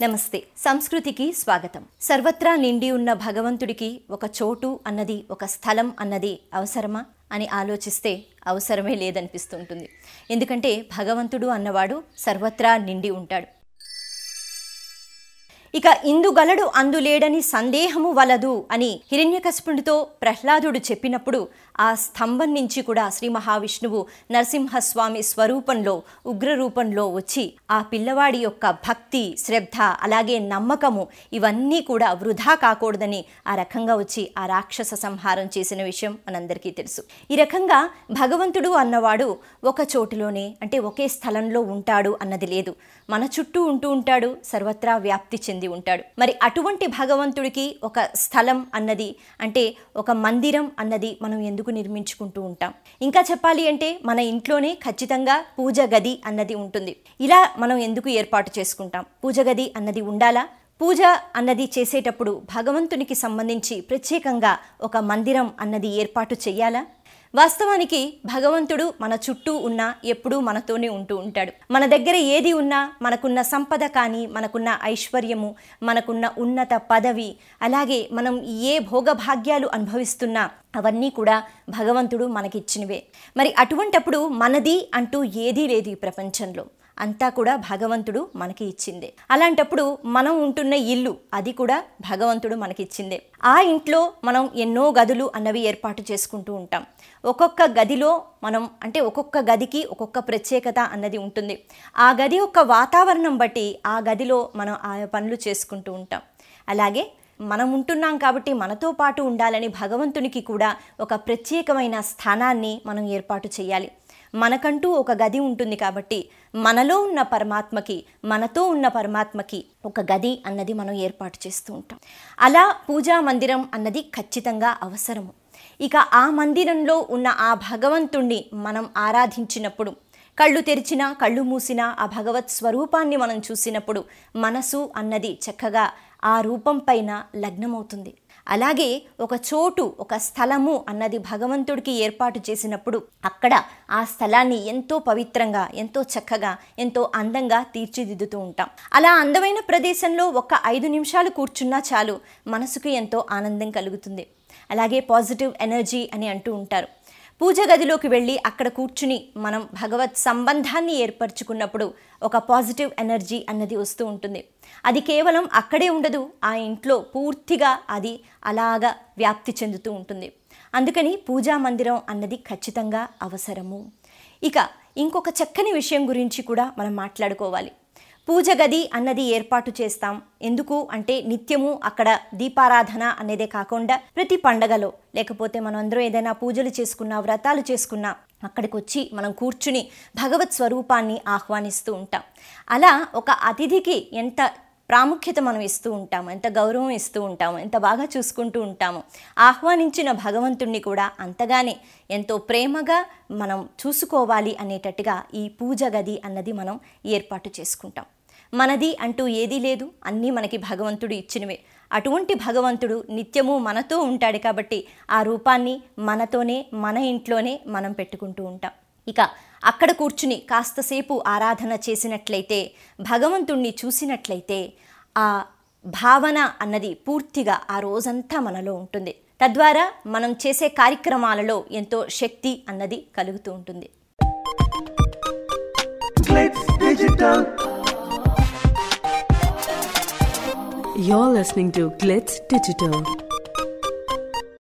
నమస్తే. సంస్కృతికి స్వాగతం. సర్వత్రా నిండి ఉన్న భగవంతుడికి ఒక చోటు అన్నది ఒక స్థలం అన్నది అవసరమా అని ఆలోచిస్తే అవసరమే లేదనిపిస్తుంటుంది. ఎందుకంటే భగవంతుడు అన్నవాడు సర్వత్రా నిండి ఉంటాడు. ఇక ఇందుగలడు అందులేడని సందేహము వలదు అని హిరణ్యకశిపుడితో ప్రహ్లాదుడు చెప్పినప్పుడు ఆ స్తంభం నుంచి కూడా శ్రీ మహావిష్ణువు నరసింహస్వామి స్వరూపంలో ఉగ్ర రూపంలో వచ్చి ఆ పిల్లవాడి యొక్క భక్తి శ్రద్ధ అలాగే నమ్మకము ఇవన్నీ కూడా వృధా కాకూడదని ఆ రకంగా వచ్చి ఆ రాక్షస సంహారం చేసిన విషయం మనందరికీ తెలుసు. ఈ రకంగా భగవంతుడు అన్నవాడు ఒక చోటులోనే అంటే ఒకే స్థలంలో ఉంటాడు అన్నది లేదు. మన చుట్టూ ఉంటూ ఉంటాడు సర్వత్రా వ్యాప్తి చెంది ఉంటాడు. మరి అటువంటి భగవంతుడికి ఒక స్థలం అన్నది అంటే ఒక మందిరం అన్నది మనం ఎందుకు నిర్మించుకుంటూ ఉంటాం? ఇంకా చెప్పాలి అంటే మన ఇంట్లోనే ఖచ్చితంగా పూజ గది అన్నది ఉంటుంది. ఇలా మనం ఎందుకు ఏర్పాటు చేసుకుంటాం? పూజ గది అన్నది ఉండాలా? పూజ అన్నది చేసేటప్పుడు భగవంతునికి సంబంధించి ప్రత్యేకంగా ఒక మందిరం అన్నది ఏర్పాటు చెయ్యాలా వాస్తవానికి భగవంతుడు మన చుట్టూ ఉన్నా ఎప్పుడూ మనతోనే ఉంటూ ఉంటాడు. మన దగ్గర ఏది ఉన్నా మనకున్న సంపద కానీ మనకున్న ఐశ్వర్యము మనకున్న ఉన్నత పదవి అలాగే మనం ఏ భోగభాగ్యాలు అనుభవిస్తున్నా అవన్నీ కూడా భగవంతుడు మనకిచ్చినవే. మరి అటువంటప్పుడు మనది అంటూ ఏదీ లేదు ఈ ప్రపంచంలో. అంతా కూడా భగవంతుడు మనకి ఇచ్చిందే. అలాంటప్పుడు మనం ఉంటున్న ఇల్లు అది కూడా భగవంతుడు మనకి ఇచ్చిందే. ఆ ఇంట్లో మనం ఎన్నో గదులు అన్నవి ఏర్పాటు చేసుకుంటూ ఉంటాం. ఒక్కొక్క గదిలో మనం అంటే ఒక్కొక్క గదికి ఒక్కొక్క ప్రత్యేకత అన్నది ఉంటుంది. ఆ గది యొక్క వాతావరణం బట్టి ఆ గదిలో మనం ఆ పనులు చేసుకుంటూ ఉంటాం. అలాగే మనం ఉంటున్నాం కాబట్టి మనతో పాటు ఉండాలని భగవంతునికి కూడా ఒక ప్రత్యేకమైన స్థానాన్ని మనం ఏర్పాటు చేయాలి. మనకంటూ ఒక గది ఉంటుంది కాబట్టి మనలో ఉన్న పరమాత్మకి మనతో ఉన్న పరమాత్మకి ఒక గది అన్నది మనం ఏర్పాటు చేస్తూ ఉంటాం. అలా పూజా మందిరం అన్నది ఖచ్చితంగా అవసరము. ఇక ఆ మందిరంలో ఉన్న ఆ భగవంతుణ్ణి మనం ఆరాధించినప్పుడు కళ్ళు తెరిచినా కళ్ళు మూసినా ఆ భగవత్ స్వరూపాన్ని మనం చూసినప్పుడు మనసు అన్నది చక్కగా ఆ రూపం పైన లగ్నమవుతుంది. అలాగే ఒక చోటు ఒక స్థలము అన్నది భగవంతుడికి ఏర్పాటు చేసినప్పుడు అక్కడ ఆ స్థలాన్ని ఎంతో పవిత్రంగా ఎంతో చక్కగా ఎంతో అందంగా తీర్చిదిద్దుతూ ఉంటాం. అలా అందమైన ప్రదేశంలో ఒక ఐదు నిమిషాలు కూర్చున్నా చాలు మనసుకు ఎంతో ఆనందం కలుగుతుంది. అలాగే పాజిటివ్ ఎనర్జీ అని అంటూ ఉంటారు. పూజ గదిలోకి వెళ్ళి అక్కడ కూర్చుని మనం భగవత్ సంబంధాన్ని ఏర్పరచుకున్నప్పుడు ఒక పాజిటివ్ ఎనర్జీ అన్నది వస్తూ ఉంటుంది. అది కేవలం అక్కడే ఉండదు ఆ ఇంట్లో పూర్తిగా అది అలాగా వ్యాప్తి చెందుతూ ఉంటుంది. అందుకని పూజా మందిరం అన్నది ఖచ్చితంగా అవసరము. ఇక ఇంకొక చక్కని విషయం గురించి కూడా మనం మాట్లాడుకోవాలి. పూజ గది అన్నది ఏర్పాటు చేస్తాం. ఎందుకు అంటే నిత్యము అక్కడ దీపారాధన అనేదే కాకుండా ప్రతి పండగలో లేకపోతే మనం అందరం ఏదైనా పూజలు చేసుకున్నా వ్రతాలు చేసుకున్నా అక్కడికి వచ్చి మనం కూర్చుని భగవత్ స్వరూపాన్ని ఆహ్వానిస్తూ ఉంటాం. అలా ఒక అతిథికి ఎంత ప్రాముఖ్యత మనం ఇస్తూ ఉంటాము ఎంత గౌరవం ఇస్తూ ఉంటాము ఎంత బాగా చూసుకుంటూ ఉంటాము. ఆహ్వానించిన భగవంతుణ్ణి కూడా అంతగానే ఎంతో ప్రేమగా మనం చూసుకోవాలి అనేటట్టుగా ఈ పూజ గది అన్నది మనం ఏర్పాటు చేసుకుంటాం. మనది అంటూ ఏదీ లేదు అన్నీ మనకి భగవంతుడు ఇచ్చినవే. అటువంటి భగవంతుడు నిత్యము మనతో ఉంటాడు కాబట్టి ఆ రూపాన్ని మనతోనే మన ఇంట్లోనే మనం పెట్టుకుంటూ ఉంటాం. ఇక అక్కడ కూర్చుని కాస్తసేపు ఆరాధన చేసినట్లయితే భగవంతుణ్ణి చూసినట్లయితే ఆ భావన అన్నది పూర్తిగా ఆ రోజంతా మనలో ఉంటుంది తద్వారా మనం చేసే కార్యక్రమాలలో ఎంతో శక్తి అన్నది కలుగుతూ ఉంటుంది. You're listening to Glitz Digital.